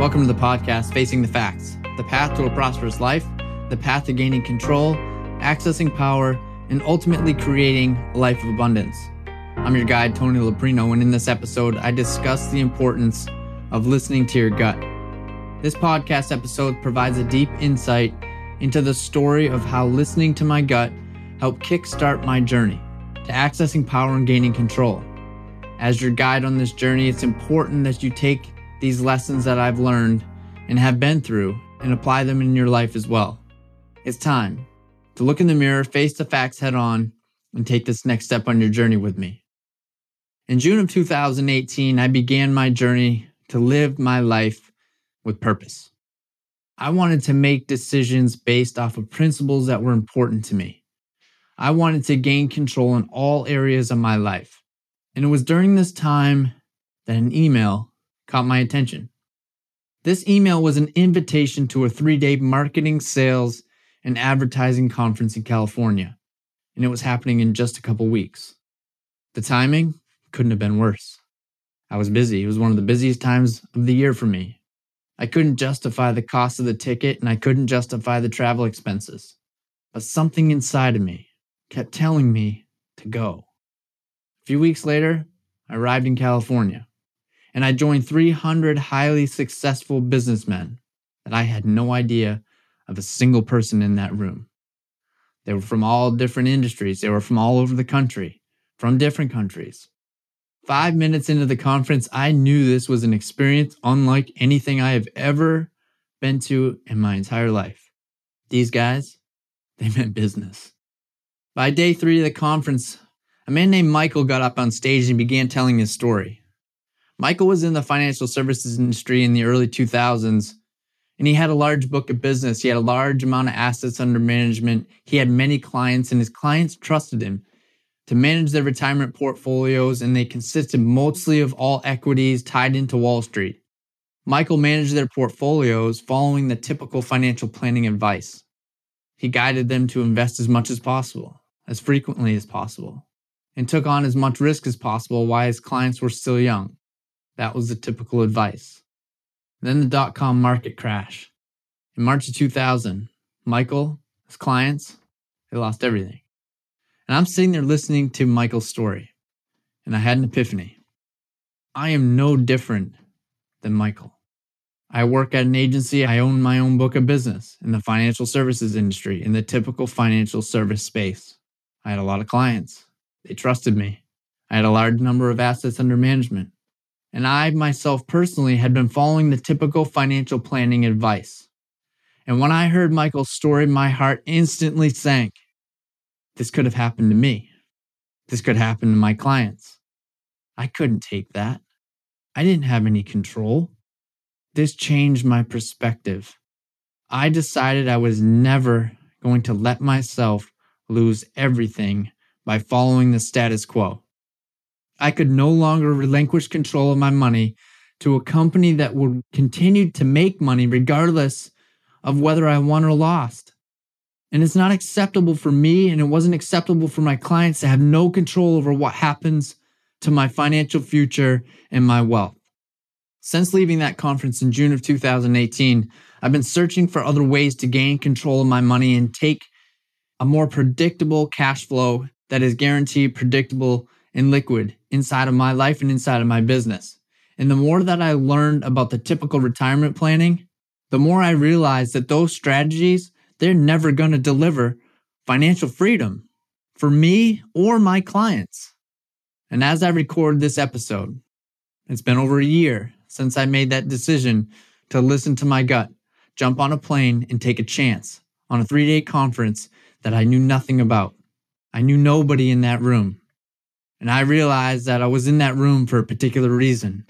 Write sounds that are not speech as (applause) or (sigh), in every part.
Welcome to the podcast, Facing the Facts, the path to a prosperous life, the path to gaining control, accessing power, and ultimately creating a life of abundance. I'm your guide, Tony Loprino, and in this episode, I discuss the importance of listening to your gut. This podcast episode provides a deep insight into the story of how listening to my gut helped kickstart my journey to accessing power and gaining control. As your guide on this journey, it's important that you take these lessons that I've learned and have been through and apply them in your life as well. It's time to look in the mirror, face the facts head on, and take this next step on your journey with me. In June of 2018, I began my journey to live my life with purpose. I wanted to make decisions based off of principles that were important to me. I wanted to gain control in all areas of my life. And it was during this time that an email caught my attention. This email was an invitation to a three day marketing, sales, and advertising conference in California, and it was happening in just a couple weeks. The timing couldn't have been worse. I was busy. It was one of the busiest times of the year for me. I couldn't justify the cost of the ticket and I couldn't justify the travel expenses. But something inside of me kept telling me to go. A few weeks later, I arrived in California and I joined 300 highly successful businessmen that I had no idea of a single person in that room. They were from all different industries, they were from all over the country, from different countries. Five minutes into the conference, I knew this was an experience unlike anything I have ever been to in my entire life. These guys, they (laughs) meant business. By day three of the conference, a man named Michael got up on stage and began telling his story. Michael was in the financial services industry in the early 2000s, and he had a large book of business. He had a large amount of assets under management. He had many clients, and his clients trusted him to manage their retirement portfolios, and they consisted mostly of all equities tied into Wall Street. Michael managed their portfolios following the typical financial planning advice. He guided them to invest as much as possible, as frequently as possible, and took on as much risk as possible while his clients were still young. That was the typical advice. Then the dot com market crash. In March of 2000, Michael, his clients, they lost everything. And I'm sitting there listening to Michael's story, and I had an epiphany. I am no different than Michael. I work at an agency. I own my own book of business in the financial services industry, in the typical financial service space. I had a lot of clients. They trusted me. I had a large number of assets under management and I myself personally had been following the typical financial planning advice. And when I heard Michael's story, my heart instantly sank. This could have happened to me. This could happen to my clients. I couldn't take that. I didn't have any control. This changed my perspective. I decided I was never going to let myself lose everything by following the status quo. I could no longer relinquish control of my money to a company that would continue to make money regardless of whether I won or lost. And it's not acceptable for me, and it wasn't acceptable for my clients to have no control over what happens to my financial future and my wealth. Since leaving that conference in June of 2018, I've been searching for other ways to gain control of my money and take a more predictable cash flow that is guaranteed, predictable, and liquid inside of my life and inside of my business. And the more that I learned about the typical retirement planning, the more I realized that those strategies, they're never going to deliver financial freedom for me or my clients. And as I record this episode, it's been over a year since I made that decision to listen to my gut, jump on a plane, and take a chance on a three day conference that I knew nothing about. I knew nobody in that room. And I realized that I was in that room for a particular reason.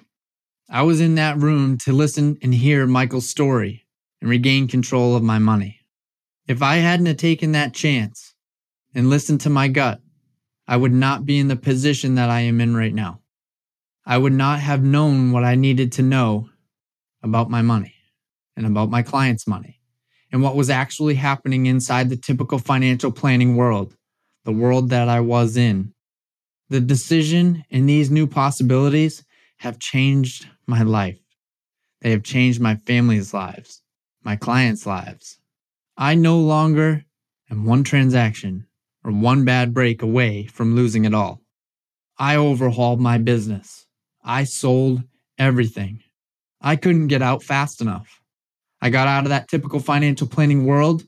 I was in that room to listen and hear Michael's story and regain control of my money. If I hadn't taken that chance and listened to my gut, I would not be in the position that I am in right now. I would not have known what I needed to know about my money and about my clients' money and what was actually happening inside the typical financial planning world, the world that I was in the decision and these new possibilities have changed my life. They have changed my family's lives, my clients' lives. I no longer am one transaction or one bad break away from losing it all. I overhauled my business. I sold everything. I couldn't get out fast enough. I got out of that typical financial planning world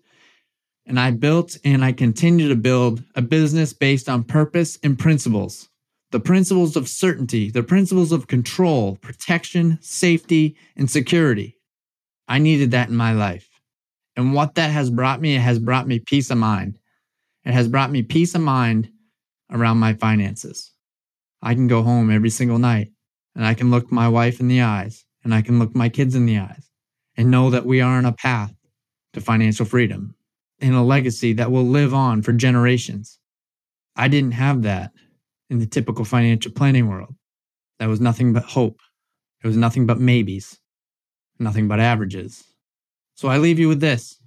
and I built and I continue to build a business based on purpose and principles. The principles of certainty, the principles of control, protection, safety, and security. I needed that in my life. And what that has brought me, it has brought me peace of mind. It has brought me peace of mind around my finances. I can go home every single night and I can look my wife in the eyes and I can look my kids in the eyes and know that we are on a path to financial freedom and a legacy that will live on for generations. I didn't have that in the typical financial planning world. That was nothing but hope. It was nothing but maybes, nothing but averages. So I leave you with this.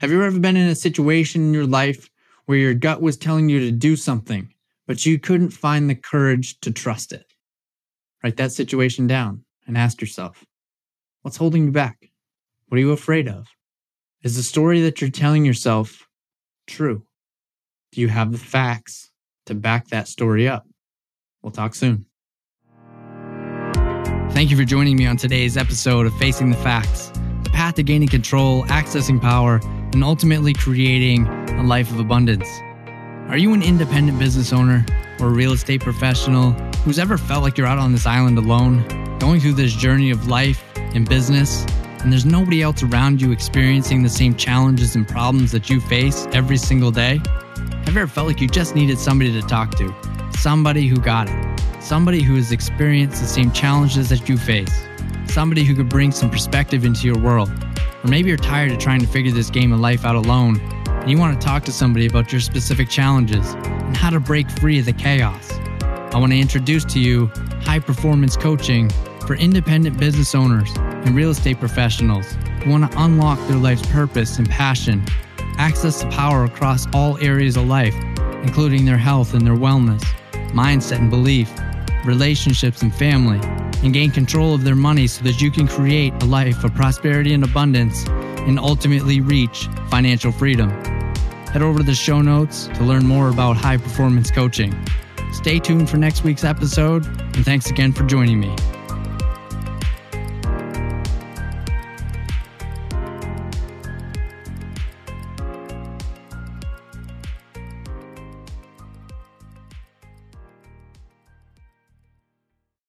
Have you ever been in a situation in your life where your gut was telling you to do something, but you couldn't find the courage to trust it? Write that situation down and ask yourself what's holding you back? What are you afraid of? Is the story that you're telling yourself true? Do you have the facts to back that story up? We'll talk soon. Thank you for joining me on today's episode of Facing the Facts the path to gaining control, accessing power, and ultimately creating a life of abundance. Are you an independent business owner or a real estate professional who's ever felt like you're out on this island alone, going through this journey of life and business, and there's nobody else around you experiencing the same challenges and problems that you face every single day? Have you ever felt like you just needed somebody to talk to? Somebody who got it. Somebody who has experienced the same challenges that you face. Somebody who could bring some perspective into your world. Or maybe you're tired of trying to figure this game of life out alone and you want to talk to somebody about your specific challenges and how to break free of the chaos. I want to introduce to you high performance coaching for independent business owners and real estate professionals who want to unlock their life's purpose and passion, access the power across all areas of life, including their health and their wellness, mindset and belief, relationships and family, and gain control of their money so that you can create a life of prosperity and abundance and ultimately reach financial freedom. Head over to the show notes to learn more about high performance coaching. Stay tuned for next week's episode, and thanks again for joining me.